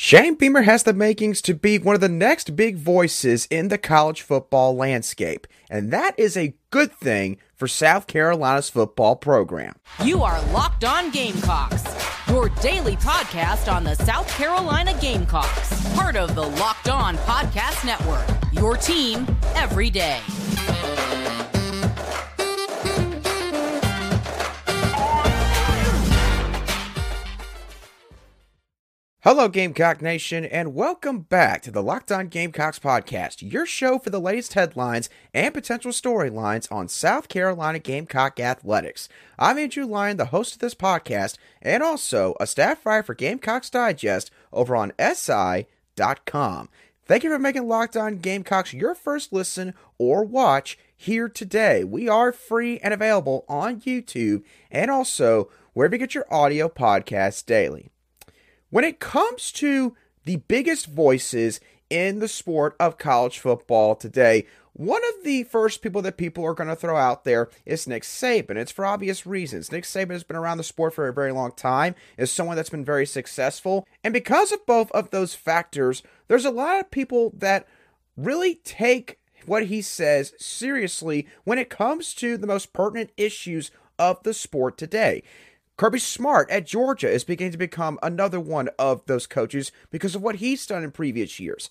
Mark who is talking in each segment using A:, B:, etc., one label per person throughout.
A: Shane Beamer has the makings to be one of the next big voices in the college football landscape, and that is a good thing for South Carolina's football program.
B: You are Locked On Gamecocks, your daily podcast on the South Carolina Gamecocks, part of the Locked On Podcast Network, your team every day.
A: Hello, Gamecock Nation, and welcome back to the Locked On Gamecocks podcast, your show for the latest headlines and potential storylines on South Carolina Gamecock athletics. I'm Andrew Lyon, the host of this podcast, and also a staff writer for Gamecocks Digest over on SI.com. Thank you for making Locked On Gamecocks your first listen or watch here today. We are free and available on YouTube and also wherever you get your audio podcasts daily. When it comes to the biggest voices in the sport of college football today, one of the first people that people are going to throw out there is Nick Saban. It's for obvious reasons. Nick Saban has been around the sport for a very long time, is someone that's been very successful. And because of both of those factors, there's a lot of people that really take what he says seriously when it comes to the most pertinent issues of the sport today. Kirby Smart at Georgia is beginning to become another one of those coaches because of what he's done in previous years.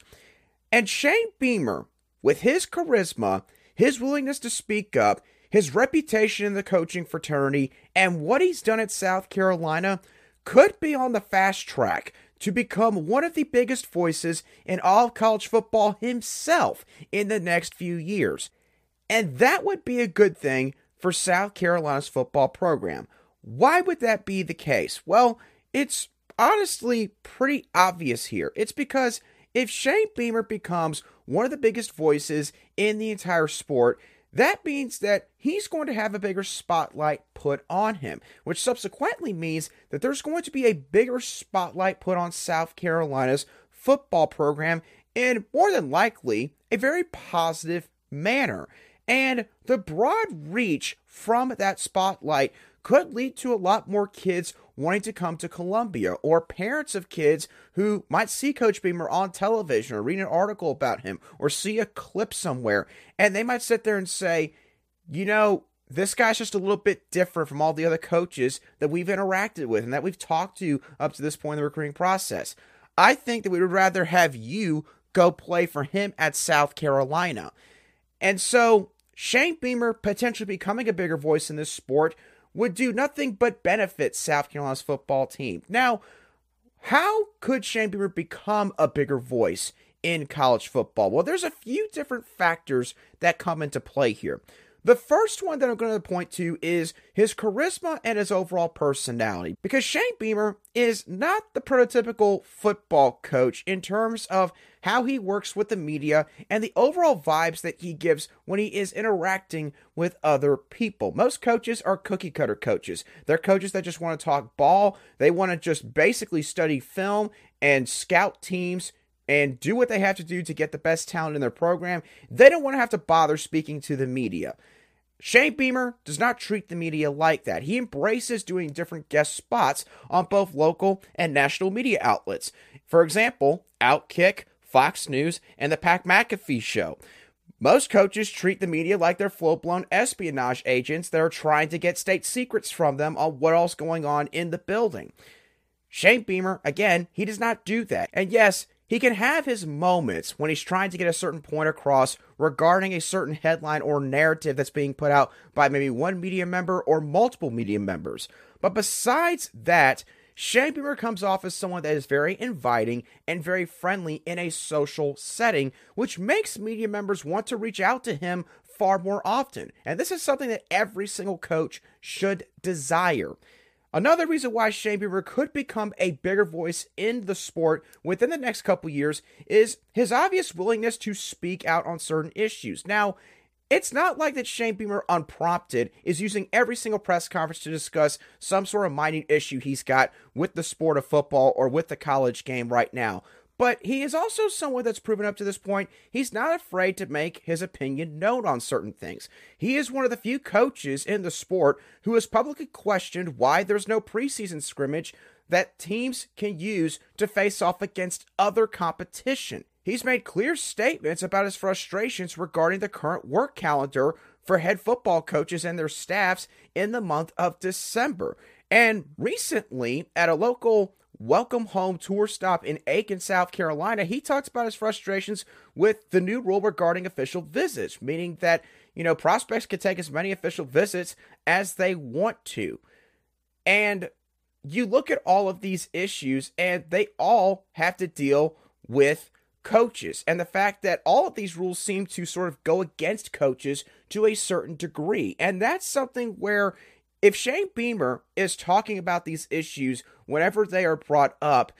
A: And Shane Beamer, with his charisma, his willingness to speak up, his reputation in the coaching fraternity, and what he's done at South Carolina, could be on the fast track to become one of the biggest voices in all college football himself in the next few years. And that would be a good thing for South Carolina's football program. Why would that be the case? Well, it's honestly pretty obvious here. It's because if Shane Beamer becomes one of the biggest voices in the entire sport, that means that he's going to have a bigger spotlight put on him, which subsequently means that there's going to be a bigger spotlight put on South Carolina's football program in more than likely a very positive manner. And the broad reach from that spotlight could lead to a lot more kids wanting to come to Columbia or parents of kids who might see Coach Beamer on television or read an article about him or see a clip somewhere and they might sit there and say, you know, this guy's just a little bit different from all the other coaches that we've interacted with and that we've talked to up to this point in the recruiting process. I think that we would rather have you go play for him at South Carolina. And so Shane Beamer potentially becoming a bigger voice in this sport would do nothing but benefit South Carolina's football team. Now, how could Shane Beamer become a bigger voice in college football? Well, there's a few different factors that come into play here. The first one that I'm going to point to is his charisma and his overall personality. Because Shane Beamer is not the prototypical football coach in terms of how he works with the media and the overall vibes that he gives when he is interacting with other people. Most coaches are cookie cutter coaches. They're coaches that just want to talk ball, they want to just basically study film and scout teams and do what they have to do to get the best talent in their program. They don't want to have to bother speaking to the media. Shane Beamer does not treat the media like that. He embraces doing different guest spots on both local and national media outlets. For example, Outkick, Fox News, and the Pat McAfee Show. Most coaches treat the media like they're full blown espionage agents that are trying to get state secrets from them on what else going on in the building. Shane Beamer, again, he does not do that. And yes, he can have his moments when he's trying to get a certain point across regarding a certain headline or narrative that's being put out by maybe one media member or multiple media members. But besides that, Shane Beamer comes off as someone that is very inviting and very friendly in a social setting, which makes media members want to reach out to him far more often. And this is something that every single coach should desire. Another reason why Shane Beamer could become a bigger voice in the sport within the next couple years is his obvious willingness to speak out on certain issues. Now, it's not like that Shane Beamer, unprompted, is using every single press conference to discuss some sort of minute issue he's got with the sport of football or with the college game right now. But he is also someone that's proven up to this point he's not afraid to make his opinion known on certain things. He is one of the few coaches in the sport who has publicly questioned why there's no preseason scrimmage that teams can use to face off against other competition. He's made clear statements about his frustrations regarding the current work calendar for head football coaches and their staffs in the month of December. And recently, at a local welcome home tour stop in Aiken, South Carolina, he talks about his frustrations with the new rule regarding official visits, meaning that, you know, prospects can take as many official visits as they want to. And you look at all of these issues, and they all have to deal with coaches and the fact that all of these rules seem to sort of go against coaches to a certain degree. And that's something where if Shane Beamer is talking about these issues whenever they are brought up,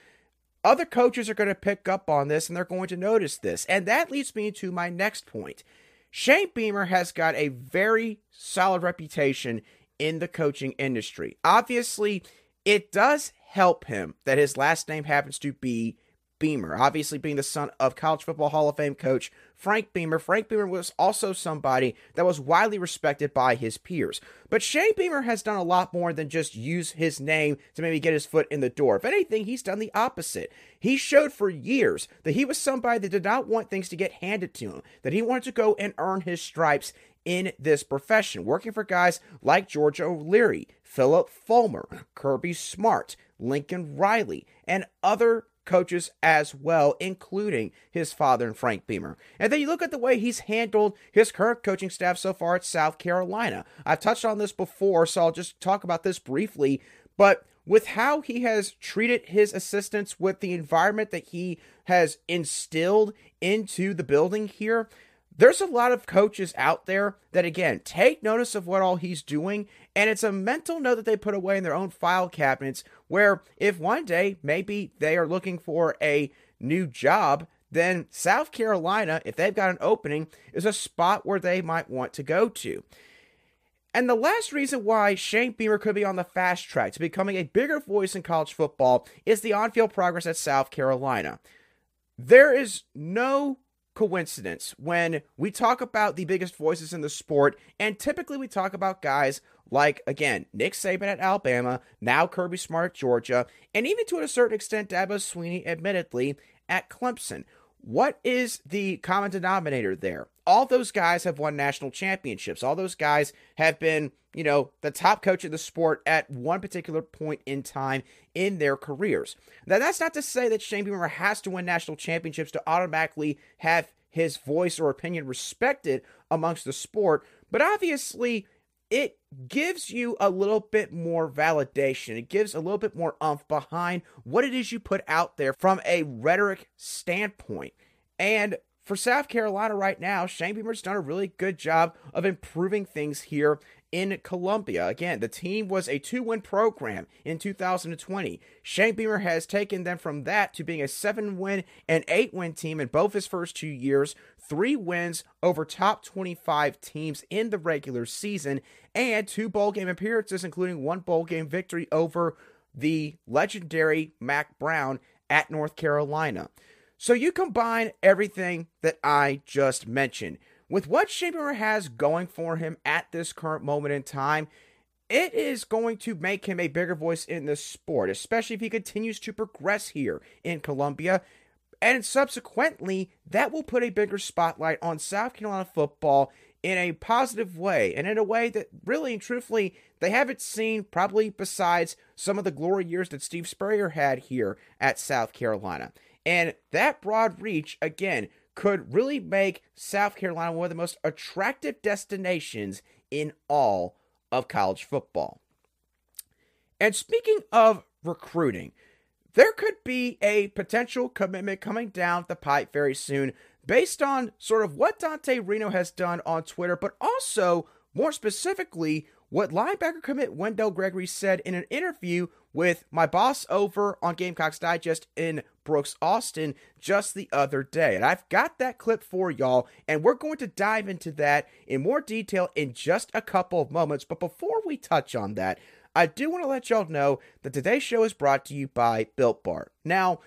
A: other coaches are going to pick up on this and they're going to notice this. And that leads me to my next point. Shane Beamer has got a very solid reputation in the coaching industry. Obviously, it does help him that his last name happens to be Beamer, obviously being the son of College Football Hall of Fame coach Frank Beamer. Frank Beamer was also somebody that was widely respected by his peers. But Shane Beamer has done a lot more than just use his name to maybe get his foot in the door. If anything, he's done the opposite. He showed for years that he was somebody that did not want things to get handed to him, that he wanted to go and earn his stripes in this profession, working for guys like George O'Leary, Phillip Fulmer, Kirby Smart, Lincoln Riley, and other coaches as well, including his father and Frank Beamer. And then you look at the way he's handled his current coaching staff so far at South Carolina. I've touched on this before, so I'll just talk about this briefly. But with how he has treated his assistants, with the environment that he has instilled into the building here, there's a lot of coaches out there that, again, take notice of what all he's doing, and it's a mental note that they put away in their own file cabinets. Where if one day maybe they are looking for a new job, then South Carolina, if they've got an opening, is a spot where they might want to go to. And the last reason why Shane Beamer could be on the fast track to becoming a bigger voice in college football is the on field progress at South Carolina. There is no coincidence when we talk about the biggest voices in the sport, and typically we talk about guys like, again, Nick Saban at Alabama, now Kirby Smart at Georgia, and even to a certain extent, Dabo Swinney, admittedly, at Clemson. What is the common denominator there? All those guys have won national championships. All those guys have been, you know, the top coach of the sport at one particular point in time in their careers. Now, that's not to say that Shane Beamer has to win national championships to automatically have his voice or opinion respected amongst the sport, but obviously it gives you a little bit more validation. It gives a little bit more umph behind what it is you put out there from a rhetoric standpoint. And for South Carolina right now, Shane Beamer's done a really good job of improving things here in Columbia. Again, the team was a two win program in 2020. Shane Beamer has taken them from that to being a seven win and eight win team in both his first two years, three wins over top 25 teams in the regular season, and two bowl game appearances, including one bowl game victory over the legendary Mack Brown at North Carolina. So you combine everything that I just mentioned with what Shane has going for him at this current moment in time, it is going to make him a bigger voice in the sport, especially if he continues to progress here in Columbia. And subsequently, that will put a bigger spotlight on South Carolina football in a positive way and in a way that really and truthfully they haven't seen probably besides some of the glory years that Steve Spurrier had here at South Carolina. And that broad reach, again, could really make South Carolina one of the most attractive destinations in all of college football. And speaking of recruiting, there could be a potential commitment coming down the pipe very soon based on sort of what Dante Reno has done on Twitter, but also more specifically what linebacker commit Wendell Gregory said in an interview with my boss over on Gamecocks Digest in Brooks, Austin, just the other day. And I've got that clip for y'all, and we're going to dive into that in more detail in just a couple of moments. But before we touch on that, I do want to let y'all know that today's show is brought to you by Built Bar. Now,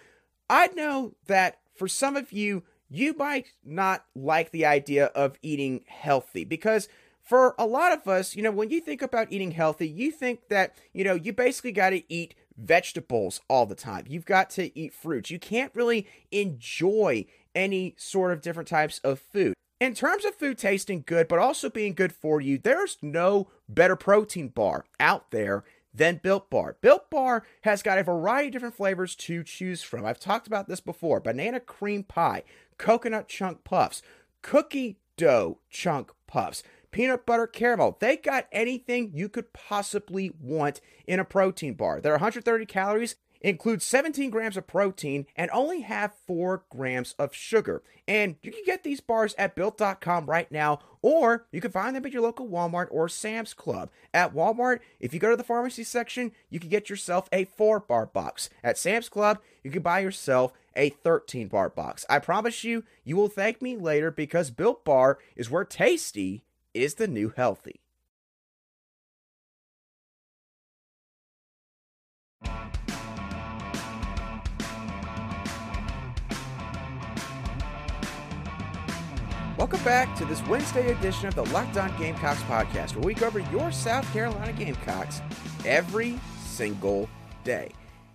A: I know that for some of you, you might not like the idea of eating healthy because for a lot of us, you know, when you think about eating healthy, you think that, you know, you basically got to eat vegetables all the time. You've got to eat fruits. You can't really enjoy any sort of different types of food. In terms of food tasting good, but also being good for you, there's no better protein bar out there than Built Bar. Built Bar has got a variety of different flavors to choose from. I've talked about this before banana cream pie, coconut chunk puffs, cookie dough chunk puffs, peanut butter caramel. They got anything you could possibly want in a protein bar. They're 130 calories include 17 grams of protein and only have 4 grams of sugar. And you can get these bars at built.com right now, or you can find them at your local Walmart or Sam's Club. At Walmart, if you go to the pharmacy section, you can get yourself a 4 bar box. At Sam's Club, you can buy yourself a 13 bar box. I promise you, you will thank me later because Built Bar is where tasty is the new healthy. Welcome back to this Wednesday edition of the Locked On Gamecocks podcast, where we cover your South Carolina Gamecocks every single day.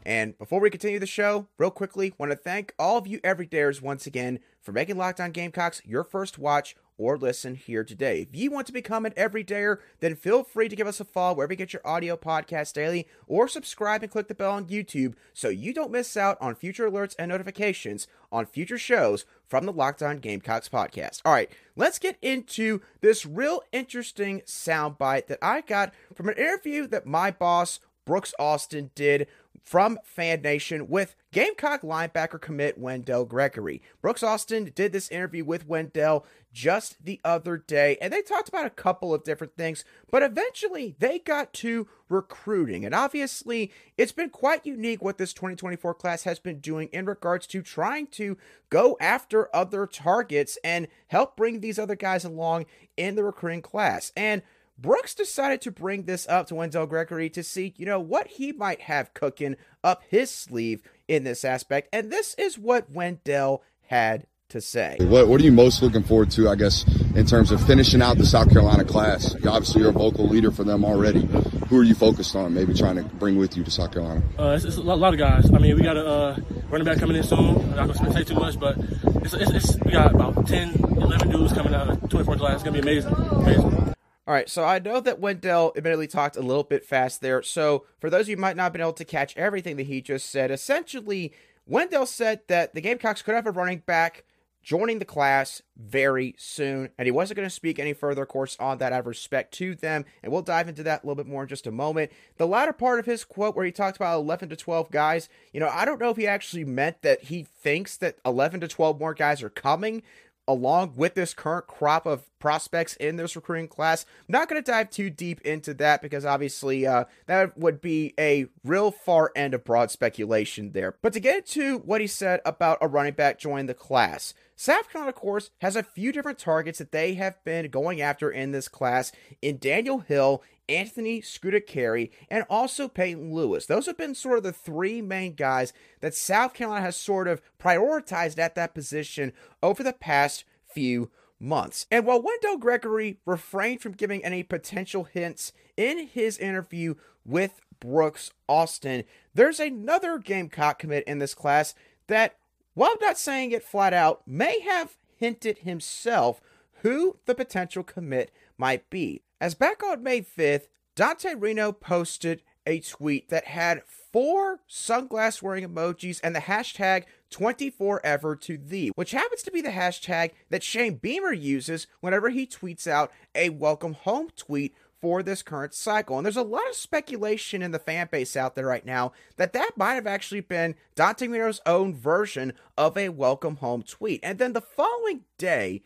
A: And before we continue the show, real quickly, want to thank all of you everydayers once again for making Locked On Gamecocks your first watch or listen here today. If you want to become an everydayer, then feel free to give us a follow wherever you get your audio podcast daily, or subscribe and click the bell on YouTube so you don't miss out on future alerts and notifications on future shows from the Locked On Gamecocks podcast. All right, let's get into this real interesting soundbite that I got from an interview that my boss Brooks Austin did from Fan Nation with Gamecock linebacker commit Wendell Gregory. Brooks Austin did this interview with Wendell just the other day, and they talked about a couple of different things, but eventually they got to recruiting. And obviously, it's been quite unique what this 2024 class has been doing in regards to trying to go after other targets and help bring these other guys along in the recruiting class. And Brooks decided to bring this up to Wendell Gregory to see, you know, what he might have cooking up his sleeve in this aspect. And this is what Wendell had to say.
C: What, what are you most looking forward to, I guess, in terms of finishing out the South Carolina class? Obviously, you're a vocal leader for them already. Who are you focused on, maybe trying to bring with you to South Carolina?
D: Uh, it's, it's, a lot of guys. I mean, we got a uh, running back coming in soon. I'm not going to say too much, but it's, it's, it's, we got about 10, 11 dudes coming out of 24 class. It's going to be amazing. Amazing.
A: All right, so I know that Wendell admittedly talked a little bit fast there. So for those of you who might not have been able to catch everything that he just said, essentially, Wendell said that the Gamecocks could have a running back joining the class very soon. And he wasn't going to speak any further, of course, on that out of respect to them. And we'll dive into that a little bit more in just a moment. The latter part of his quote, where he talked about 11 to 12 guys, you know, I don't know if he actually meant that he thinks that 11 to 12 more guys are coming, along with this current crop of prospects in this recruiting class. I'm not going to dive too deep into that because obviously uh, that would be a real far end of broad speculation there. But to get into what he said about a running back joining the class, South Carolina, of course, has a few different targets that they have been going after in this class in Daniel Hill Anthony Carey, and also Peyton Lewis. Those have been sort of the three main guys that South Carolina has sort of prioritized at that position over the past few months. And while Wendell Gregory refrained from giving any potential hints in his interview with Brooks Austin, there's another Gamecock commit in this class that, while not saying it flat out, may have hinted himself who the potential commit might be. As back on May 5th, Dante Reno posted a tweet that had four sunglass wearing emojis and the hashtag 24ever to thee, which happens to be the hashtag that Shane Beamer uses whenever he tweets out a welcome home tweet for this current cycle. And there's a lot of speculation in the fan base out there right now that that might have actually been Dante Reno's own version of a welcome home tweet. And then the following day,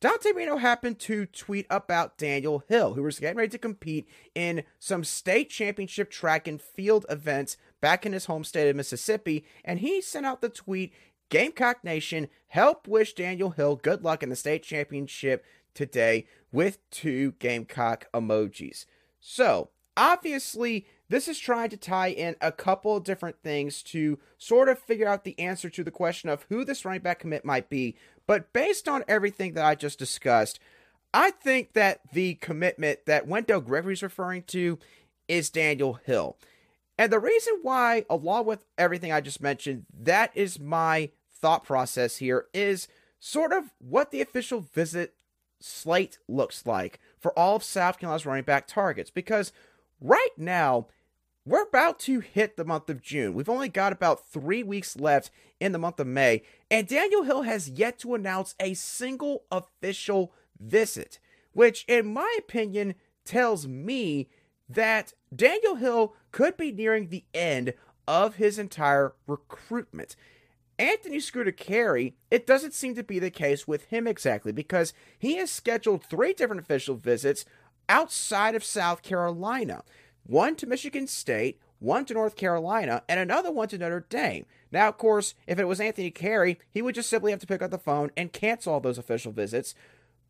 A: Dante Reno happened to tweet about Daniel Hill, who was getting ready to compete in some state championship track and field events back in his home state of Mississippi, and he sent out the tweet Gamecock Nation, help wish Daniel Hill good luck in the state championship today with two Gamecock emojis. So, obviously, this is trying to tie in a couple different things to sort of figure out the answer to the question of who this running back commit might be. But based on everything that I just discussed, I think that the commitment that Wendell Gregory's referring to is Daniel Hill. And the reason why, along with everything I just mentioned, that is my thought process here is sort of what the official visit slate looks like for all of South Carolina's running back targets. Because right now, we're about to hit the month of June. We've only got about three weeks left in the month of May, and Daniel Hill has yet to announce a single official visit, which, in my opinion, tells me that Daniel Hill could be nearing the end of his entire recruitment. Anthony Scooter Carey, it doesn't seem to be the case with him exactly because he has scheduled three different official visits outside of South Carolina one to Michigan State, one to North Carolina, and another one to Notre Dame. Now, of course, if it was Anthony Carey, he would just simply have to pick up the phone and cancel all those official visits.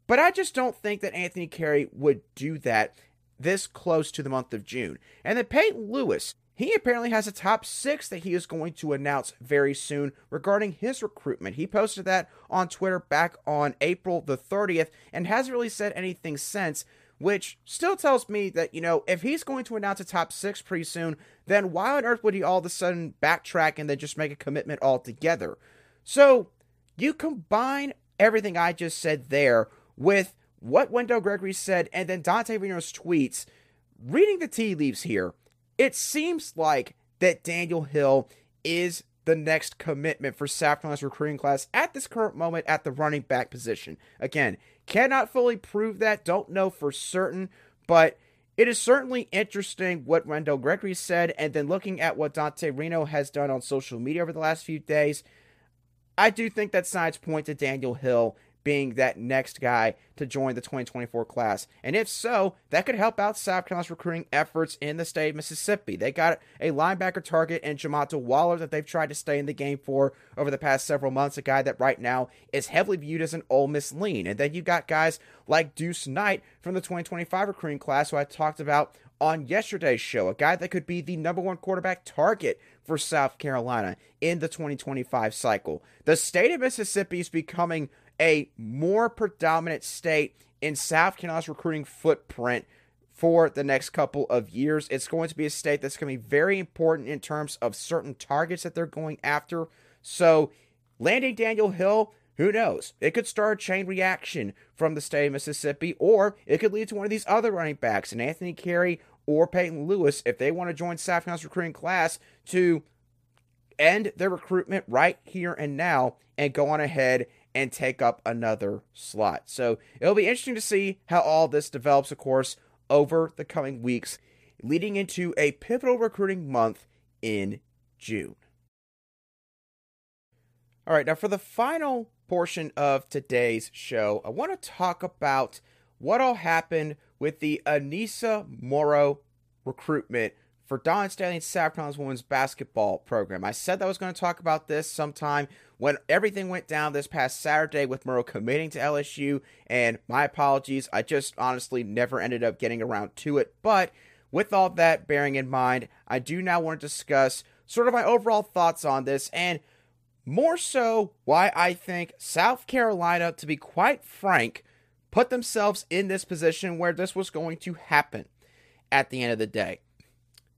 A: But I just don't think that Anthony Carey would do that this close to the month of June. And then Peyton Lewis, he apparently has a top six that he is going to announce very soon regarding his recruitment. He posted that on Twitter back on April the 30th and hasn't really said anything since which still tells me that, you know, if he's going to announce a top six pretty soon, then why on earth would he all of a sudden backtrack and then just make a commitment altogether? So you combine everything I just said there with what Wendell Gregory said and then Dante Reno's tweets, reading the tea leaves here, it seems like that Daniel Hill is the next commitment for Carolina's recruiting class at this current moment at the running back position. Again, cannot fully prove that, don't know for certain, but it is certainly interesting what Wendell Gregory said, and then looking at what Dante Reno has done on social media over the last few days, I do think that signs point to Daniel Hill being that next guy to join the 2024 class. And if so, that could help out South Carolina's recruiting efforts in the state of Mississippi. They got a linebacker target in Jamata Waller that they've tried to stay in the game for over the past several months, a guy that right now is heavily viewed as an Ole Miss lean. And then you got guys like Deuce Knight from the 2025 recruiting class, who I talked about on yesterday's show, a guy that could be the number one quarterback target for South Carolina in the 2025 cycle. The state of Mississippi is becoming a more predominant state in South Carolina's recruiting footprint for the next couple of years. It's going to be a state that's going to be very important in terms of certain targets that they're going after. So, landing Daniel Hill, who knows? It could start a chain reaction from the state of Mississippi, or it could lead to one of these other running backs, and Anthony Carey or Peyton Lewis, if they want to join South Carolina's recruiting class, to end their recruitment right here and now and go on ahead and take up another slot. So it'll be interesting to see how all this develops, of course, over the coming weeks, leading into a pivotal recruiting month in June. All right, now for the final portion of today's show, I want to talk about what all happened with the Aneesah Morrow recruitment for Don South Carolina's women's basketball program. I said that I was going to talk about this sometime when everything went down this past Saturday with Morrow committing to LSU, and my apologies, I just honestly never ended up getting around to it. But with all that bearing in mind, I do now want to discuss sort of my overall thoughts on this and more so why I think South Carolina, to be quite frank, put themselves in this position where this was going to happen at the end of the day.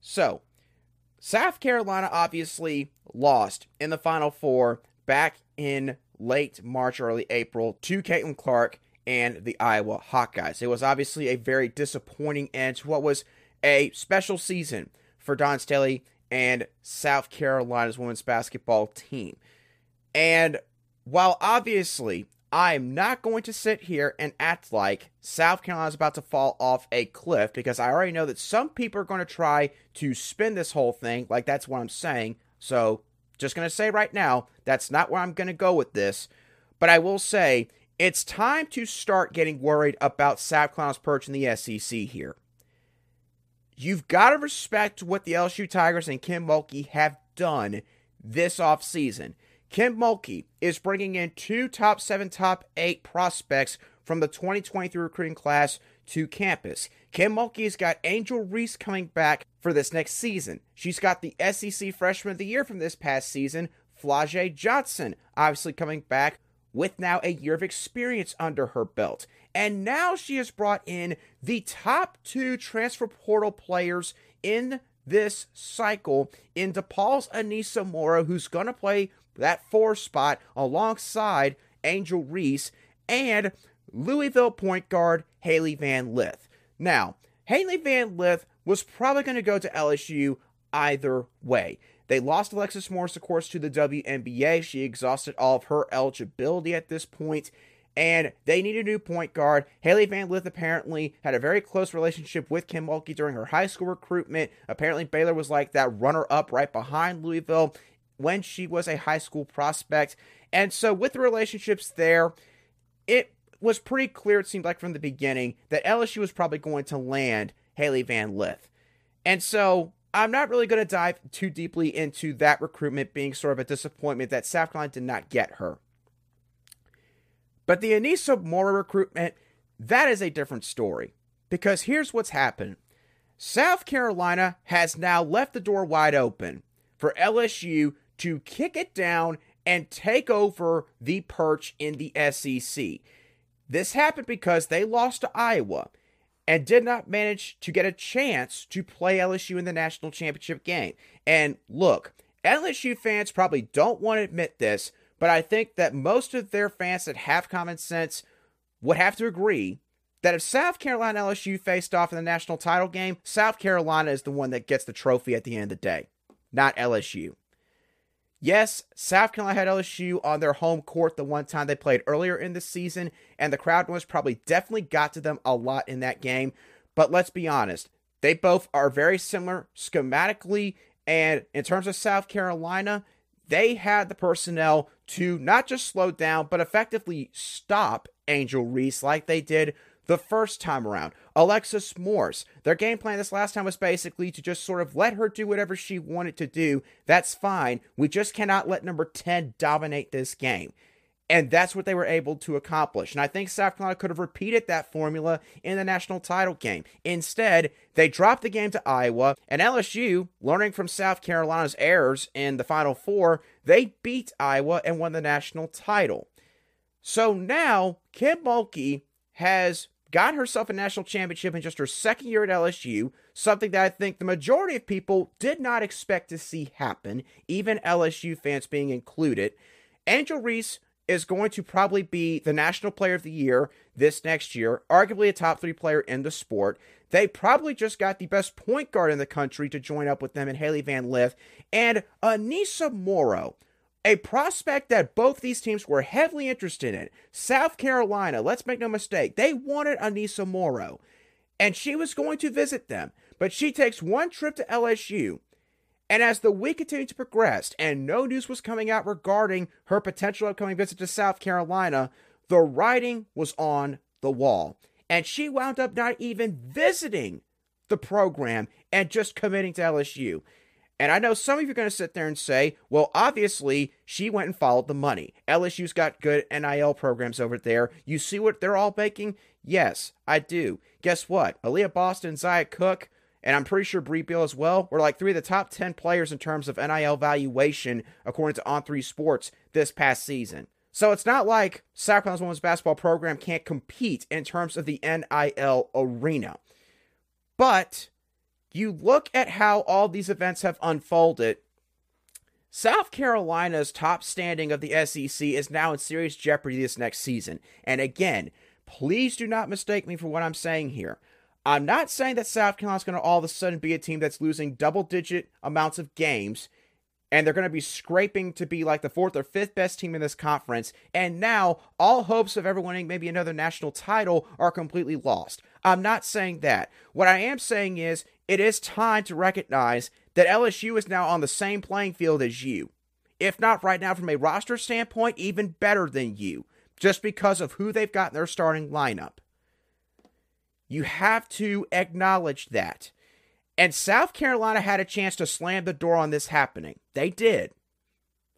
A: So, South Carolina obviously lost in the Final Four back in late March, early April to Caitlin Clark and the Iowa Hawkeyes. It was obviously a very disappointing end to what was a special season for Dawn Staley and South Carolina's women's basketball team. And while obviously I'm not going to sit here and act like South Carolina is about to fall off a cliff because I already know that some people are going to try to spin this whole thing like that's what I'm saying. So, just going to say right now, that's not where I'm going to go with this. But I will say it's time to start getting worried about South Carolina's perch in the SEC here. You've got to respect what the LSU Tigers and Kim Mulkey have done this offseason. Kim Mulkey is bringing in two top seven, top eight prospects from the 2023 recruiting class to campus. Kim Mulkey's got Angel Reese coming back for this next season. She's got the SEC Freshman of the Year from this past season, Flau'jae Johnson, obviously coming back with now a year of experience under her belt. And now she has brought in the top two transfer portal players in this cycle in DePaul's Aneesah Morrow, who's going to play that four spot alongside Angel Reese and Louisville point guard Hailey Van Lith. Now, Hailey Van Lith was probably going to go to LSU either way. They lost Alexis Morris, of course, to the WNBA. She exhausted all of her eligibility at this point, and they need a new point guard. Hailey Van Lith apparently had a very close relationship with Kim Mulkey during her high school recruitment. Apparently, Baylor was like that runner up right behind Louisville when she was a high school prospect. And so, with the relationships there, it was pretty clear, it seemed like from the beginning, that LSU was probably going to land Hailey Van Lith. And so I'm not really going to dive too deeply into that recruitment being sort of a disappointment that South Carolina did not get her. But the Aneesah Morrow recruitment, that is a different story. Because here's what's happened South Carolina has now left the door wide open for LSU to kick it down and take over the perch in the SEC. This happened because they lost to Iowa and did not manage to get a chance to play LSU in the national championship game. And look, LSU fans probably don't want to admit this, but I think that most of their fans that have common sense would have to agree that if South Carolina LSU faced off in the national title game, South Carolina is the one that gets the trophy at the end of the day, not LSU. Yes, South Carolina had LSU on their home court the one time they played earlier in the season, and the crowd noise probably definitely got to them a lot in that game. But let's be honest, they both are very similar schematically, and in terms of South Carolina, they had the personnel to not just slow down, but effectively stop Angel Reese like they did the first time around. Alexis Morris, their game plan this last time was basically to just sort of let her do whatever she wanted to do. That's fine. We just cannot let number 10 dominate this game. And that's what they were able to accomplish. And I think South Carolina could have repeated that formula in the national title game. Instead, they dropped the game to Iowa, and LSU, learning from South Carolina's errors in the Final Four, they beat Iowa and won the national title. So now, Kim Mulkey has got herself a national championship in just her second year at LSU, something that I think the majority of people did not expect to see happen, even LSU fans being included. Angel Reese is going to probably be the National Player of the Year this next year, arguably a top three player in the sport. They probably just got the best point guard in the country to join up with them in Hailey Van Lith and Aneesah Morrow a prospect that both these teams were heavily interested in. South Carolina, let's make no mistake, they wanted Aneesah Morrow, and she was going to visit them. But she takes one trip to LSU, and as the week continued to progress and no news was coming out regarding her potential upcoming visit to South Carolina, the writing was on the wall. And she wound up not even visiting the program and just committing to LSU. And I know some of you are going to sit there and say, well, obviously, she went and followed the money. LSU's got good NIL programs over there. You see what they're all making? Yes, I do. Guess what? Aliyah Boston, Zia Cooke, and I'm pretty sure Brea Beal as well, were like three of the top 10 players in terms of NIL valuation, according to On3 Sports, this past season. So it's not like Carolina's women's basketball program can't compete in terms of the NIL arena. But you look at how all these events have unfolded. South Carolina's top standing of the SEC is now in serious jeopardy this next season. And again, please do not mistake me for what I'm saying here. I'm not saying that South Carolina's going to all of a sudden be a team that's losing double digit amounts of games and they're going to be scraping to be like the fourth or fifth best team in this conference. And now all hopes of ever winning maybe another national title are completely lost. I'm not saying that. What I am saying is it is time to recognize that LSU is now on the same playing field as you. If not right now from a roster standpoint, even better than you, just because of who they've got in their starting lineup. You have to acknowledge that. And South Carolina had a chance to slam the door on this happening. They did.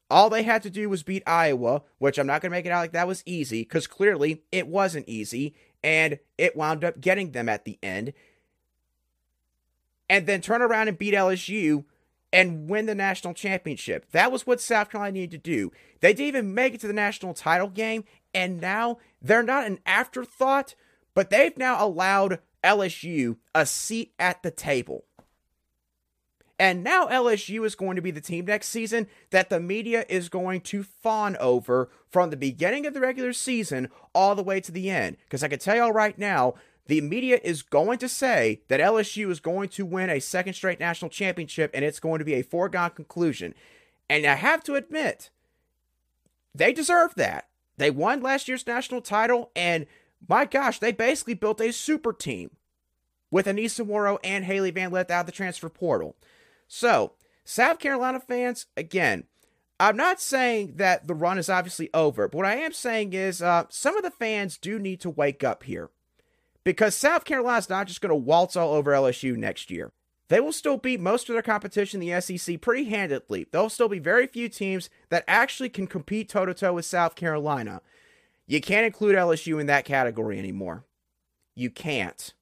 A: All they had to do was beat Iowa, which I'm not going to make it out like that was easy, because clearly it wasn't easy, and it wound up getting them at the end and then turn around and beat LSU and win the national championship. That was what South Carolina needed to do. They didn't even make it to the national title game, and now they're not an afterthought, but they've now allowed LSU a seat at the table. And now LSU is going to be the team next season that the media is going to fawn over from the beginning of the regular season all the way to the end. Because I can tell y'all right now, the media is going to say that LSU is going to win a second straight national championship and it's going to be a foregone conclusion. And I have to admit, they deserve that. They won last year's national title, and my gosh, they basically built a super team with Aneesah Morrow and Hailey Van Lith out of the transfer portal. So, South Carolina fans, again, I'm not saying that the run is obviously over, but what I am saying is uh, some of the fans do need to wake up here. Because South Carolina's not just going to waltz all over LSU next year. They will still beat most of their competition in the SEC pretty handedly. There'll still be very few teams that actually can compete toe to toe with South Carolina. You can't include LSU in that category anymore. You can't.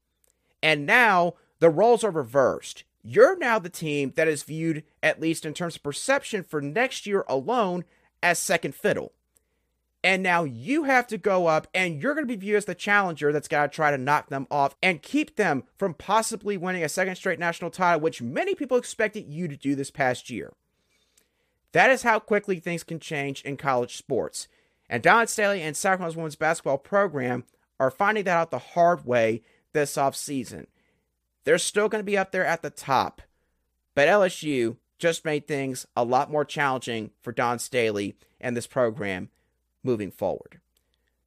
A: And now the roles are reversed. You're now the team that is viewed, at least in terms of perception for next year alone, as second fiddle. And now you have to go up and you're going to be viewed as the challenger that's got to try to knock them off and keep them from possibly winning a second straight national title, which many people expected you to do this past year. That is how quickly things can change in college sports. And Dawn Staley and Carolina's women's basketball program are finding that out the hard way this offseason. They're still going to be up there at the top, but LSU just made things a lot more challenging for Dawn Staley and this program moving forward.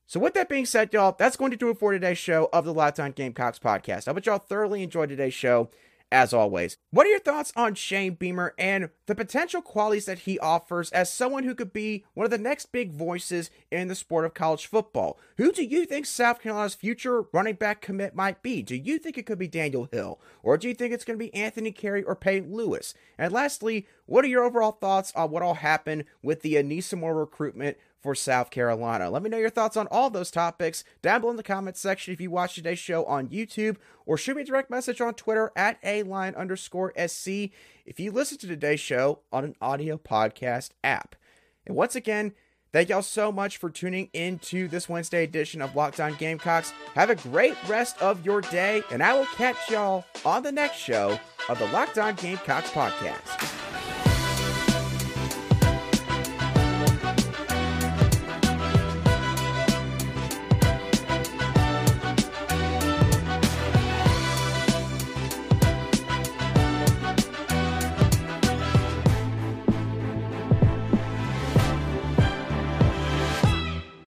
A: So, with that being said, y'all, that's going to do it for today's show of the Locked On Gamecocks podcast. I hope y'all thoroughly enjoyed today's show as always. What are your thoughts on Shane Beamer and the potential qualities that he offers as someone who could be one of the next big voices in the sport of college football? Who do you think South Carolina's future running back commit might be? Do you think it could be Daniel Hill? Or do you think it's going to be Anthony Carey or Peyton Lewis? And lastly, what are your overall thoughts on what all happened with the Aneesah Morrow recruitment for South Carolina. Let me know your thoughts on all those topics down below in the comments section if you watch today's show on YouTube or shoot me a direct message on Twitter at a line underscore SC if you listen to today's show on an audio podcast app. And once again, thank y'all so much for tuning into this Wednesday edition of Locked On Gamecocks. Have a great rest of your day, and I will catch y'all on the next show of the Locked On Gamecocks podcast.